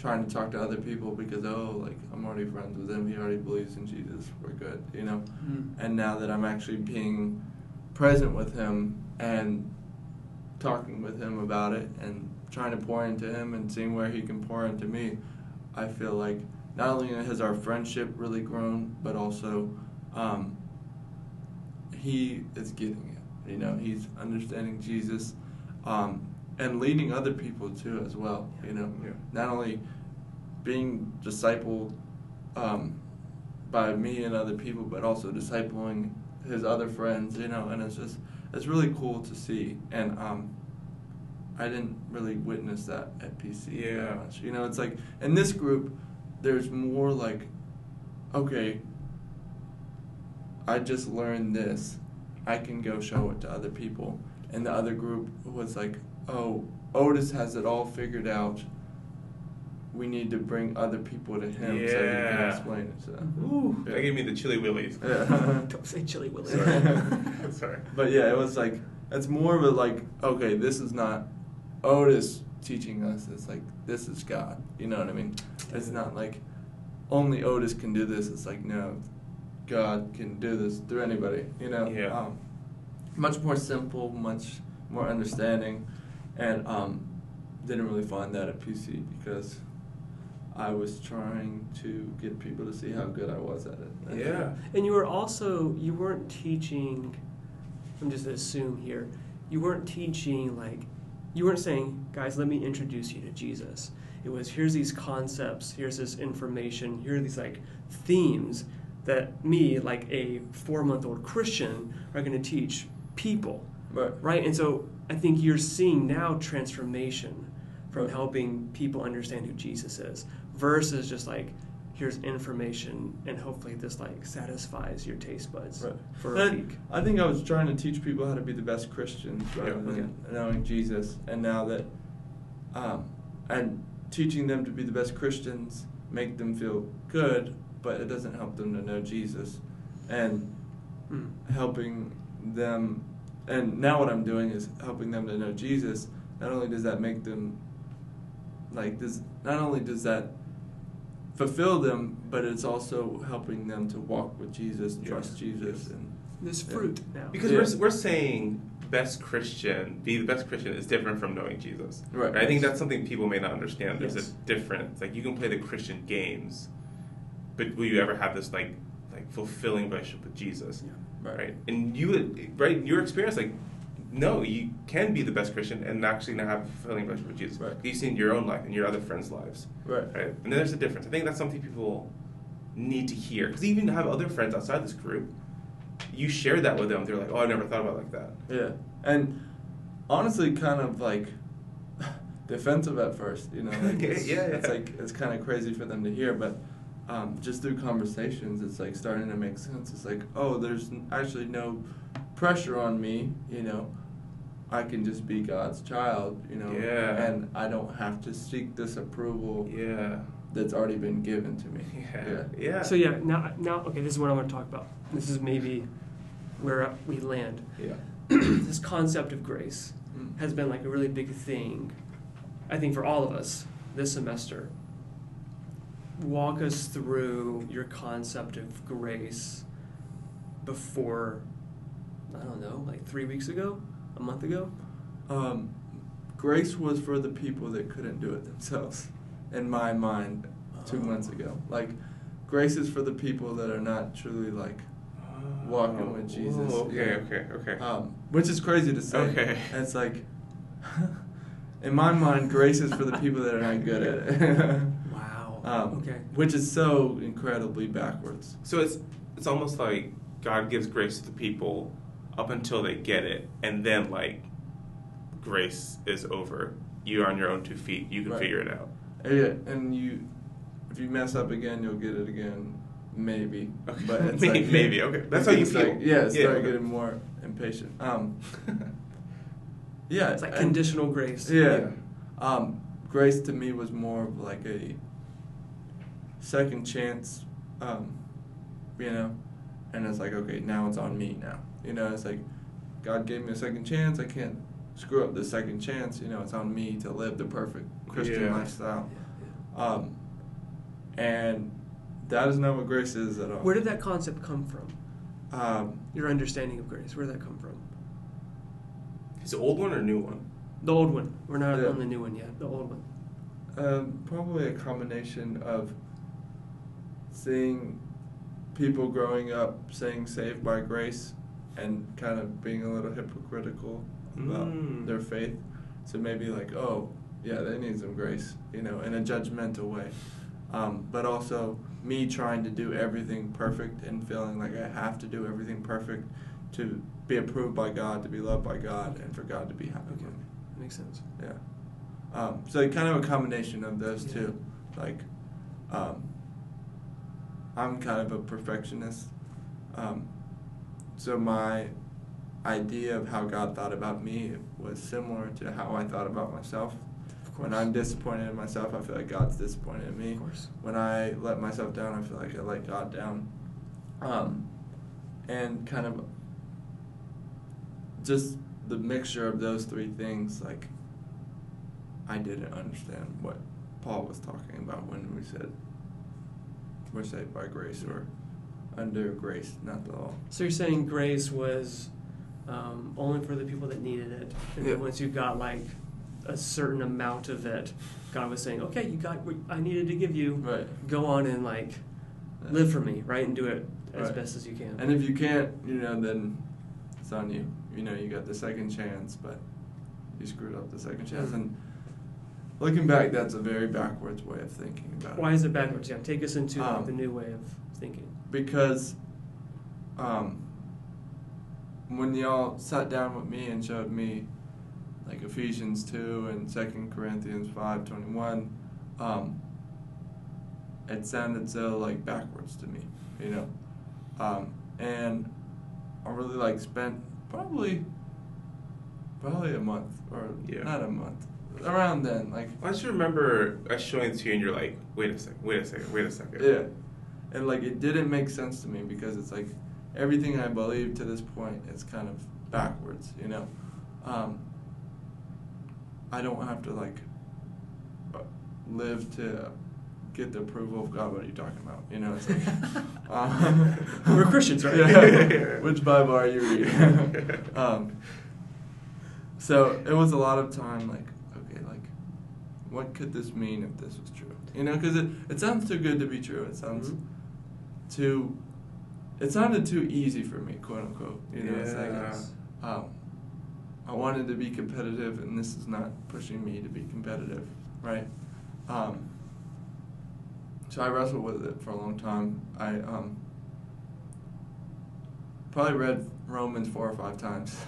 trying to talk to other people because oh like I'm already friends with him, he already believes in Jesus, we're good, you know. And now that I'm actually being present with him and talking with him about it and trying to pour into him and seeing where he can pour into me, I feel like not only has our friendship really grown, but also um, he is getting it. You know, he's understanding Jesus um, and leading other people too as well. You know, Yeah. not only being discipled um, by me and other people, but also discipling his other friends. You know, and it's just it's really cool to see. And um, I didn't really witness that at PC Yeah. that much. You know, it's like in this group, there's more like, okay, I just learned this, I can go show it to other people. And the other group was like, oh, Otis has it all figured out. We need to bring other people to him so he can explain it to them. Ooh, Yeah. that gave me the chili willies. Yeah. Don't say chili willies. Sorry. Sorry. But yeah, it was like it's more of a like okay, this is not Otis teaching us. It's like this is God. You know what I mean? It's not like only Otis can do this. It's like no, God can do this through anybody. You know? Yeah. Um, much more simple, much more understanding, and um, didn't really find that at PC because. I was trying to get people to see how good I was at it. Yeah. And you were also you weren't teaching. I'm just gonna assume here. You weren't teaching like you weren't saying, guys, let me introduce you to Jesus. It was here's these concepts, here's this information, here are these like themes that me, like a four month old Christian, are gonna teach people. Right. Right? And so I think you're seeing now transformation from Right. helping people understand who Jesus is versus just like here's information and hopefully this like satisfies your taste buds Right. for a week. I think I was trying to teach people how to be the best Christians rather Yeah, than knowing Jesus. And now that, um, and teaching them to be the best Christians make them feel good, but it doesn't help them to know Jesus. And Mm. helping them, and now what I'm doing is helping them to know Jesus. Not only does that make them, like, does not only does that fulfill them, but it's also helping them to walk with Jesus, Yeah. trust Jesus, and This Yeah. fruit now. Because Yeah. we're, we're saying best Christian, be the best Christian is different from knowing Jesus. Right. And I think that's something people may not understand. There's Yes. a difference. Like you can play the Christian games, but will you ever have this like like fulfilling relationship with Jesus? Yeah. Right. Right. And you right in your experience, like no, you can be the best Christian and actually not have a fulfilling relationship with Jesus. Right. You've seen your own life and your other friends' lives. right, Right. And then there's a difference. I think that's something people need to hear because even have other friends outside this group. You share that with them. They're like, "Oh, I never thought about it like that." yeah, and honestly, kind of like defensive at first, you know. Like Yeah, it's, yeah, it's like it's kind of crazy for them to hear, but um, just through conversations, it's like starting to make sense. It's like, oh, there's actually no pressure on me, you know. I can just be God's child, you know, Yeah. and I don't have to seek this approval Yeah. that's already been given to me. Yeah. Yeah. So yeah, now now okay, this is what I want to talk about. This is maybe where we land. Yeah. this concept of grace Mm. has been like a really big thing, I think, for all of us this semester. Walk us through your concept of grace before, I don't know, like three weeks ago, a month ago. Um, grace was for the people that couldn't do it themselves, in my mind, two Oh. months ago. Like, grace is for the people that are not truly like, Walking with Jesus, Oh, okay, yeah. okay, okay. um, which is crazy to say. Okay. It's like, in my mind, grace is for the people that are not good at it. Wow. um, okay. Which is so incredibly backwards. so it's it's almost like God gives grace to the people up until they get it, and then like grace is over. You're on your own two feet. You can Right. figure it out. And yeah, and you, if you mess up again, you'll get it again, maybe. Okay. But it's Maybe- like, maybe, okay. That's how you feel. Like, yeah, Yeah, start okay. getting more impatient. Um, yeah, It's like and- conditional grace. Yeah. Um, grace to me was more of like a second chance, um, you know, and it's like okay, now it's on me now. You know, it's like God gave me a second chance. I can't screw up the second chance. You know, it's on me to live the perfect Christian Yeah. lifestyle. Yeah, yeah. Um, and that is not what grace is at all. Where did that concept come from? Um, Your understanding of grace. Where did that come from? Is it old one or new one? The old one. We're not Yeah. on the new one yet. The old one. Um, probably a combination of seeing people growing up saying saved by grace and kind of being a little hypocritical about Mm. their faith. So maybe like, oh, yeah, they need some grace, you know, in a judgmental way. Um, but also me trying to do everything perfect and feeling like I have to do everything perfect to be approved by God, to be loved by God, and for God to be happy Okay. with me. Makes sense. Yeah. Um, so kind of a combination of those Yeah. two. Like, um, I'm kind of a perfectionist. Um, so my idea of how God thought about me was similar to how I thought about myself. When. I'm disappointed in myself, I feel like God's disappointed in me. Of course. When I let myself down, I feel like I let God down. Um, and kind of just the mixture of those three things, like I didn't understand what Paul was talking about when we said we're saved by grace or under grace, not the law. So you're saying grace was um, only for the people that needed it, and Yeah. then once you got like a certain amount of it, God was saying, "Okay, you got what I needed to give you. Right. Go on and like live for me, right, and do it as Right. best as you can." And if you can't, you know, then it's on you. You know, you got the second chance, but you screwed up the second chance. Mhm. And looking back, that's a very backwards way of thinking about Why it. is it backwards? Yeah, take us into Um, the new way of thinking. Because um, when y'all sat down with me and showed me like Ephesians 2 and 2 Corinthians 5.21, um, it sounded so like backwards to me, you know. Um, and I really like spent probably probably a month or Yeah. not a month around then like I just remember us showing it to you, and you're like, "Wait a second, wait a second, wait a second. Yeah. And like it didn't make sense to me because it's like everything I believe to this point is kind of backwards, you know. Um, I don't have to like live to get the approval of God. What are you talking about? You know, it's like um, We're Christians, right? Yeah. Which Bible are you reading? um, so it was a lot of time like, what could this mean if this was true? You know, because it, it sounds too good to be true. It sounds Mhm. too. It sounded too easy for me, quote unquote. You know, it's Yeah. like, um, I wanted to be competitive, and this is not pushing me to be competitive, right? Um, so I wrestled with it for a long time. I um, probably read Romans four or five times.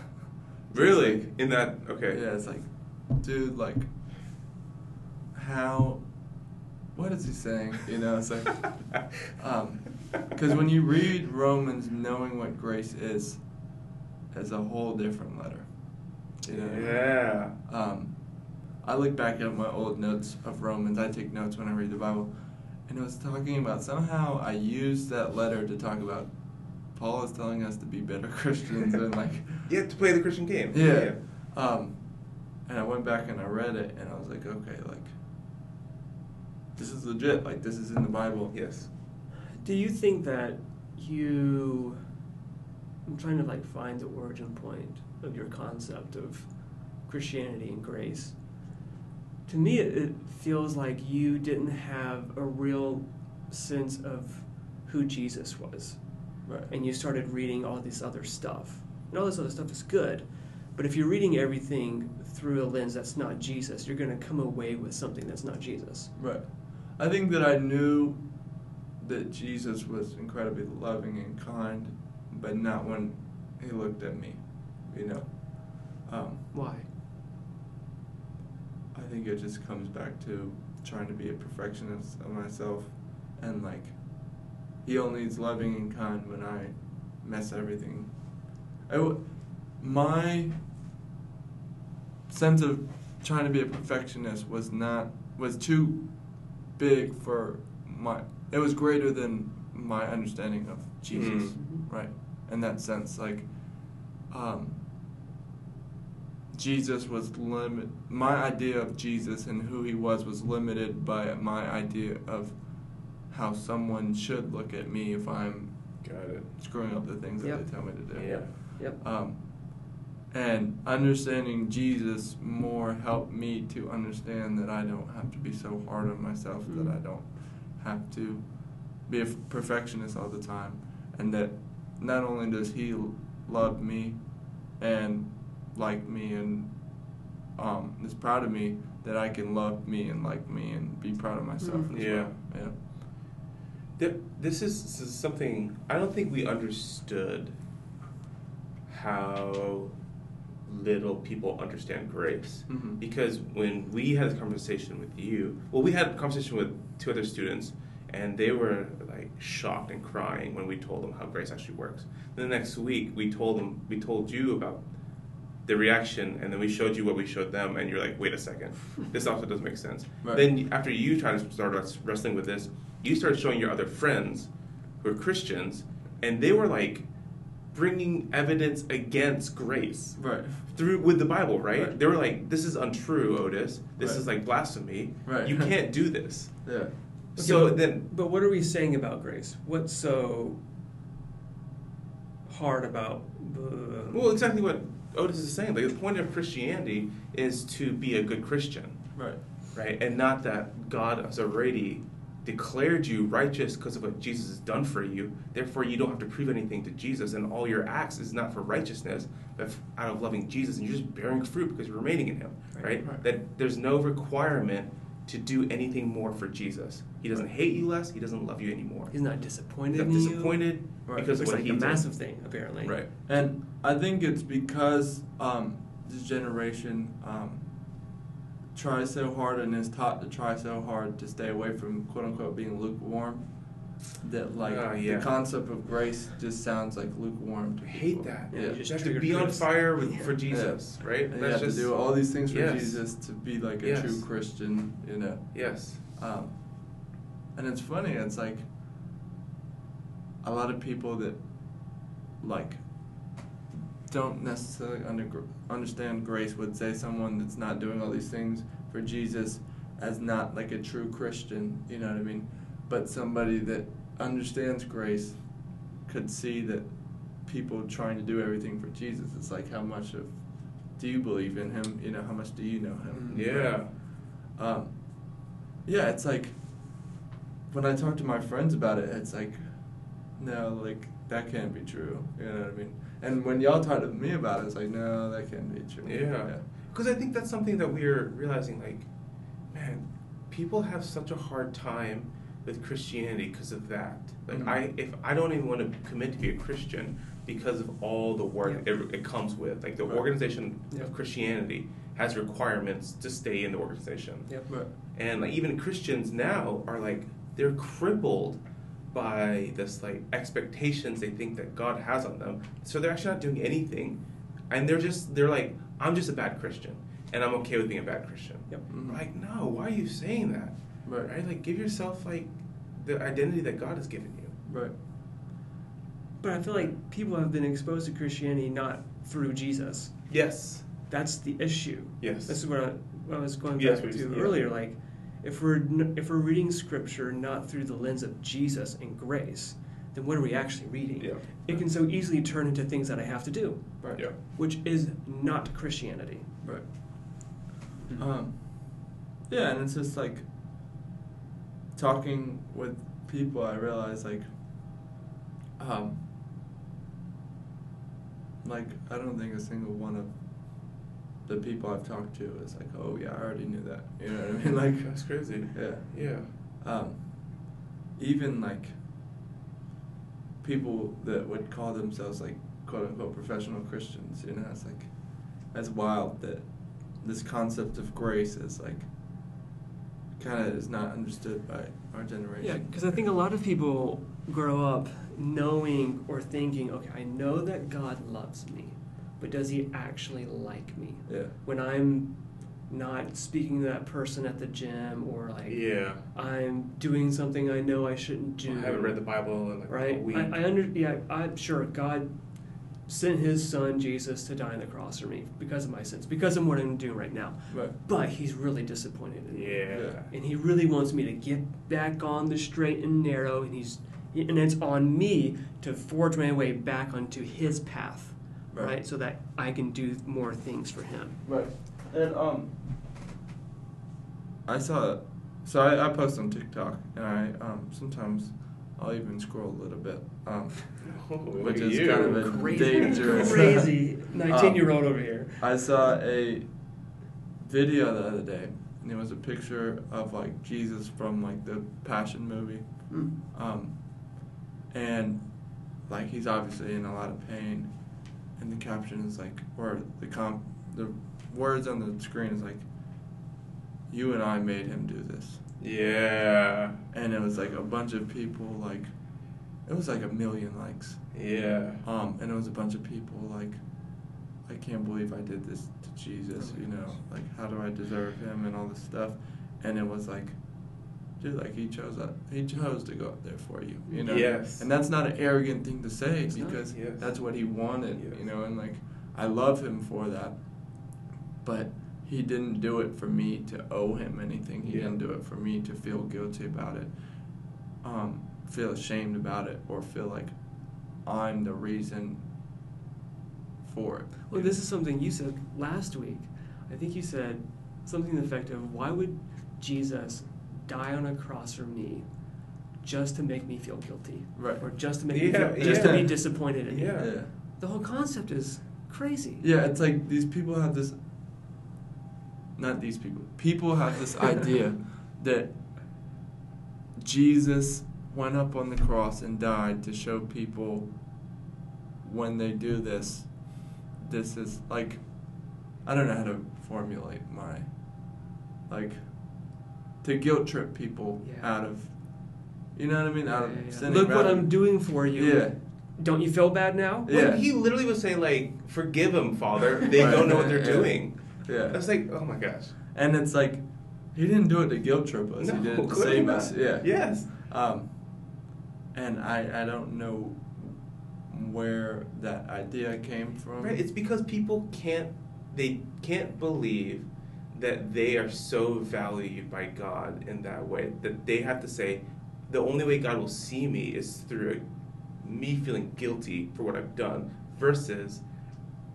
Really? In that? Okay. Yeah, it's like, dude, like, how? What is he saying? You know, it's like, um, because when you read Romans, knowing what grace is, is a whole different letter. You know? Yeah. Um, I look back at my old notes of Romans. I take notes when I read the Bible, and it was talking about somehow I used that letter to talk about Paul is telling us to be better Christians and like You have to play the Christian game. yeah. Um, and I went back and I read it, and I was like, okay, like this is legit. Like this is in the Bible. Yes. Do you think that you? I'm trying to like find the origin point of your concept of Christianity and grace. To me, it, it feels like you didn't have a real sense of who Jesus was, Right. and you started reading all this other stuff. And all this other stuff is good, but if you're reading everything through a lens that's not Jesus, you're going to come away with something that's not Jesus. Right. I think that I knew that Jesus was incredibly loving and kind, but not when he looked at me, you know. Um, Why? I think it just comes back to trying to be a perfectionist of myself, and like, he only is loving and kind when I mess everything. I w- my sense of trying to be a perfectionist was not was too big for my. It was greater than my understanding of Jesus, Mm. right? In that sense, like, um, Jesus was limit. My idea of Jesus and who he was was limited by my idea of how someone should look at me if I'm Got it. screwing up the things Yep. that they tell me to do. Yep. Yep. Um, and understanding Jesus more helped me to understand that I don't have to be so hard on myself, Mm. that I don't have to be a perfectionist all the time, and that not only does He love me and like me and um, is proud of me, that I can love me and like me and be proud of myself Mm. as Yeah. well. Yeah. Th- This is, this is something I don't think we understood how little people understand grace. Mhm. Because when we had a conversation with you, well, we had a conversation with two other students, and they were like shocked and crying when we told them how grace actually works. Then the next week, we told them, we told you about the reaction, and then we showed you what we showed them, and you're like, wait a second, this also doesn't make sense. Right. Then after you tried to start wrest- wrestling with this, you started showing your other friends who are Christians, and they were like bringing evidence against grace Right. through with the Bible, right? Right. They were like, "This is untrue, Otis. This Right. is like blasphemy. Right. You can't do this." Yeah. So but, then, but what are we saying about grace? What's so hard about? the well, exactly what Otis is saying. Like the point of Christianity is to be a good Christian, Right. right? And not that God has already declared you righteous because of what Jesus has done for you. Therefore, you don't have to prove anything to Jesus, and all your acts is not for righteousness, but out of loving Jesus, and you're just bearing fruit because you're remaining in Him, Right. right? Right. That there's no requirement to do anything more for Jesus. He doesn't hate you less. He doesn't love you anymore. he's not disappointed He's in not you. disappointed Right. because It's what like he a did. massive thing, apparently. Right. And I think it's because um, this generation um, tries so hard and is taught to try so hard to stay away from quote unquote being lukewarm that like Ah, yeah. the concept of grace just sounds like lukewarm to I hate that. Yeah, Yeah. you You just have to be on fire with, Yeah. for Jesus, right? And you have to do all these things for Yes. Jesus to be like a Yes. true Christian, you know. Yes. Um, and it's funny. It's like a lot of people that like don't necessarily under, understand grace would say someone that's not doing all these things for Jesus as not like a true Christian. You know what I mean? But somebody that understands grace could see that people trying to do everything for Jesus. It's like how much of do you believe in him? You know, how much do you know him? Yeah. Um, yeah, it's like when I talk to my friends about it, it's like, no, like that can't be true. You know what I mean? And when y'all talk to me about it, it's like, no, that can't be true. Yeah. Because I think that's something that we're realizing like, man, people have such a hard time with Christianity because of that. Like Mhm. I if I don't even want to commit to be a Christian because of all the work Yeah. it, it comes with. Like the Right. organization Yeah. of Christianity has requirements to stay in the organization. Yep. Right. And like even Christians now are like they're crippled by this like expectations they think that God has on them. So they're actually not doing anything. And they're just they're like, I'm just a bad Christian and I'm okay with being a bad Christian. Yep. Mhm. Like, no, why are you saying that? Right. Right? Like give yourself like the identity that God has given you. Right. But I feel like people have been exposed to Christianity not through Jesus. Yes. That's the issue. Yes. This is what I, what I was going back we- to yeah. earlier. Like, if we're if we're reading Scripture not through the lens of Jesus and grace, then what are we actually reading? Yeah. It can so easily turn into things that I have to do, Right. Yeah. which is not Christianity. Right. Um, yeah, and it's just like talking with people. I realize like, um, like I don't think a single one of the people I've talked to is like, oh yeah, I already knew that. You know what I mean? Like, That's crazy. yeah. Yeah. Um, even like people that would call themselves like quote unquote professional Christians, you know, it's like that's wild that this concept of grace is like kind of is not understood by our generation. Yeah, because I think a lot of people grow up knowing or thinking, okay, I know that God loves me, but does He actually like me? Yeah. When I'm not speaking to that person at the gym, or like Yeah. I'm doing something I know I shouldn't do. I haven't read the Bible in like a right? week. I, I under yeah. I'm sure God sent His Son Jesus to die on the cross for me because of my sins, because of what I'm doing right now. Right. But He's really disappointed in me yeah. Yeah. and he really wants me to get back on the straight and narrow and he's and it's on me to forge my way back onto his path right. Right. So that I can do more things for Him. Right. And um, I saw, so I, I post on TikTok, and I um sometimes I'll even scroll a little bit, um, which is kind of a Crazy, dangerous. crazy nineteen-year-old over here. I saw a video the other day, and it was a picture of like Jesus from like the Passion movie, Mm. um, and like he's obviously in a lot of pain, and the caption is like, or the comp, the words on the screen is like, "You and I made him do this," Yeah. and it was like a bunch of people like, it was like a million likes, Yeah. um, and it was a bunch of people like, I can't believe I did this to Jesus, Oh you know, like how do I deserve him and all this stuff, and it was like. Dude, like he chose that. He chose to go up there for you, you know. Yes. And that's not an arrogant thing to say It's not. because Yes. that's what he wanted, Yes. you know. And like, I love him for that, but he didn't do it for me to owe him anything. He Yeah. didn't do it for me to feel guilty about it, um, feel ashamed about it, or feel like I'm the reason for it. Well, this is something you said last week. I think you said something to the effect of, "Why would Jesus die on a cross for me, just to make me feel guilty, Right. or just to make Yeah, me feel, just to be disappointed in me?" Yeah. Yeah. The whole concept is crazy. Yeah, it's like these people have this. Not these people. People have this idea that Jesus went up on the cross and died to show people when they do this, this is like, I don't know how to formulate my, like, to guilt trip people Yeah. out of, you know what I mean? Out Yeah, of yeah, yeah. Look what I'm doing for you. Yeah. Don't you feel bad now? Yeah. When he literally was saying like, "Forgive them, Father. They Right, don't know what they're yeah. doing." Yeah. I was like, "Oh my gosh." And it's like, he didn't do it to guilt trip us. No, he did it to save not. us. Yeah. Yes. Um, and I, I don't know where that idea came from. Right. It's because people can't they can't believe that they are so valued by God in that way that they have to say the only way God will see me is through me feeling guilty for what I've done versus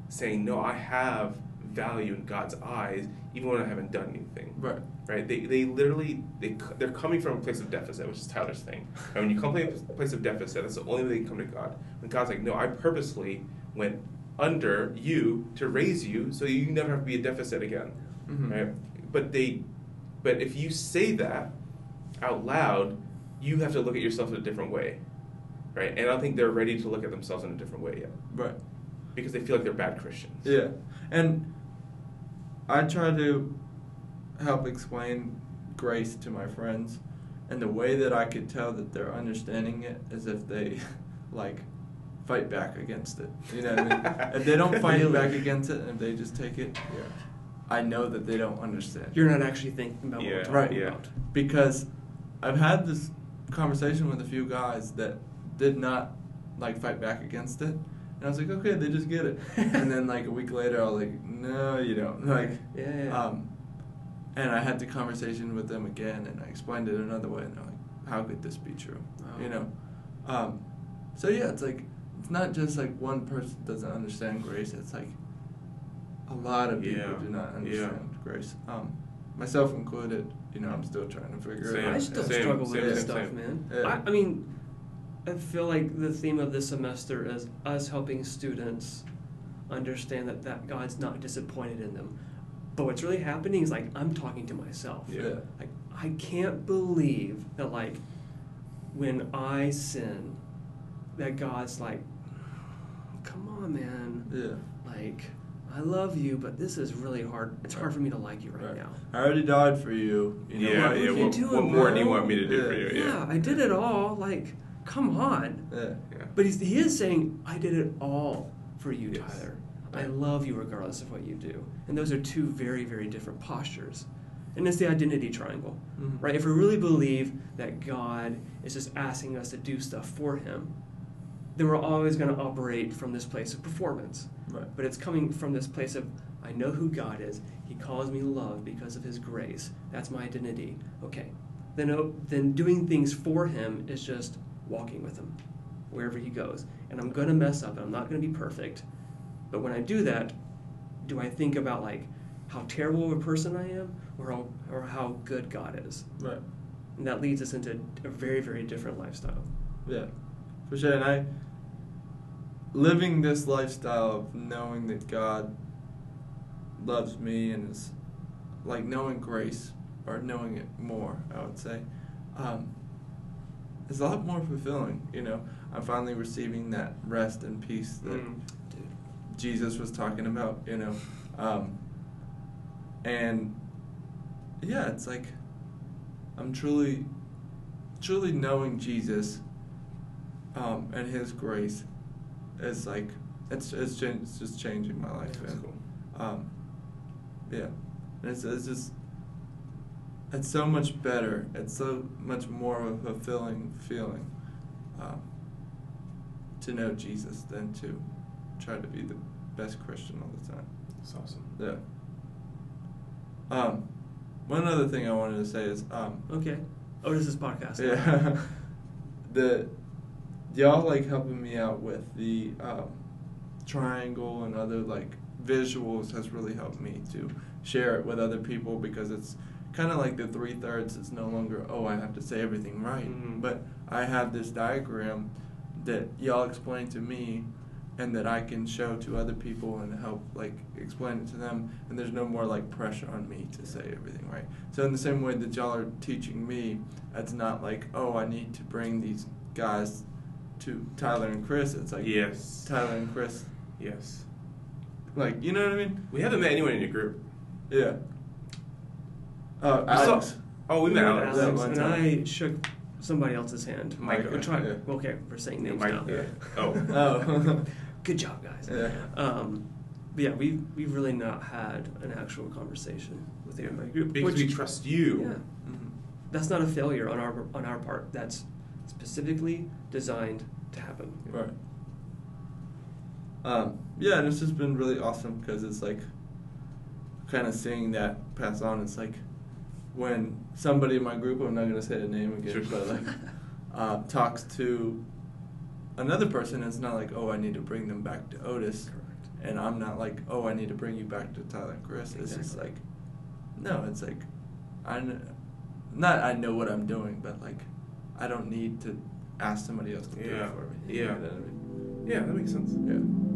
saying no I have value in God's eyes even when I haven't done anything. Right. Right? They, they literally they they're coming from a place of deficit, which is Tyler's thing. And when you come from a place of deficit, that's the only way they can come to God. When God's like, no, I purposely went under you to raise you, so you never have to be a deficit again. Mhm. Right? But they, but if you say that out loud, you have to look at yourself in a different way, right? And I don't think they're ready to look at themselves in a different way yet Right. because they feel like they're bad Christians. Yeah. And I try to help explain grace to my friends. And the way that I could tell that they're understanding it is if they, like, fight back against it. You know what I mean? if they don't fight back against it and if they just take it, Yeah. I know that they don't understand. You're not actually thinking about what Yeah, we're talking right, yeah. about. because I've had this conversation with a few guys that did not like fight back against it, and I was like, okay, they just get it. and then like a week later, I was like, no, you don't. Like, Yeah, yeah. um, and I had the conversation with them again, and I explained it another way, and they're like, how could this be true? Wow. You know, um, so yeah, it's like it's not just like one person doesn't understand grace. It's like a lot of people Yeah, do not yeah. understand grace, um, myself included. You know, I'm still trying to figure it out. I still same, struggle with same, this same, stuff, same. man. Yeah. I, I mean, I feel like the theme of this semester is us helping students understand that, that God's not disappointed in them. But what's really happening is like I'm talking to myself. Yeah. Like I can't believe that like when I sin, that God's like, come on, man. Yeah. Like I love you, but this is really hard. It's hard for me to like you right, Right. now. I already died for you. You know yeah, what? yeah. What you What, doing, what more do you want me to do Yeah. for you? Yeah, Yeah. I did it all. Like, come on. Yeah. Yeah. But he's, he is saying, I did it all for you, Yes. Tyler. I love you regardless of what you do. And those are two very, very different postures. And it's the identity triangle, Mhm. right? If we really believe that God is just asking us to do stuff for him, then we're always going to operate from this place of performance. Right. But it's coming from this place of, I know who God is. He calls me love because of His grace. That's my identity. Okay. Then, oh, then doing things for Him is just walking with Him wherever He goes. And I'm going to mess up and I'm not going to be perfect. But when I do that, do I think about like how terrible of a person I am or how, or how good God is? Right. And that leads us into a very, very different lifestyle. Yeah, for sure. And I, living this lifestyle of knowing that God loves me and is like knowing grace or knowing it more, I would say, um, is a lot more fulfilling. You know, I'm finally receiving that rest and peace that Mm. Jesus was talking about. You know, um, and yeah, it's like I'm truly, truly knowing Jesus um, and His grace is like it's it's, cha- it's just changing my life. That's and, cool. Um, yeah, and it's it's just it's so much better. It's so much more of a fulfilling feeling um, to know Jesus than to try to be the best Christian all the time. That's awesome. Yeah. Um, one other thing I wanted to say is um, Okay. Otis's podcast. yeah. the y'all like helping me out with the um, triangle and other like visuals has really helped me to share it with other people because it's kind of like the three thirds. It's no longer oh I have to say everything right, Mhm. but I have this diagram that y'all explain to me and that I can show to other people and help like explain it to them and there's no more like pressure on me to say everything right. So in the same way that y'all are teaching me, it's not like, oh I need to bring these guys to Tyler and Chris. It's like Yes. Tyler and Chris Yes. like you know what I mean? We haven't met anyone in your group. Yeah. Oh, We saw- Alex. oh, we met met Alex. that Alex, one and. I shook somebody else's hand. Mike, We're trying- yeah. Okay, we're saying names Mike, now. yeah. Oh. Oh. Good job, guys. Yeah. Um, but yeah, we've we've really not had an actual conversation with the my group. Because which, we trust you. Yeah, Mhm. that's not a failure on our on our part. That's specifically designed to happen. Right. Um, yeah, and it's just been really awesome because it's like kind of seeing that pass on. It's like when somebody in my group, I'm not going to say the name again, Sure. but like uh, talks to another person, it's not like, oh, I need to bring them back to Otis. Correct. And I'm not like, oh, I need to bring you back to Tyler and Chris. It's just like, no, it's like, I kn- not I know what I'm doing, but like, I don't need to ask somebody else to do Yeah. it for me. Yeah. You know I mean? Yeah, that makes sense. Yeah.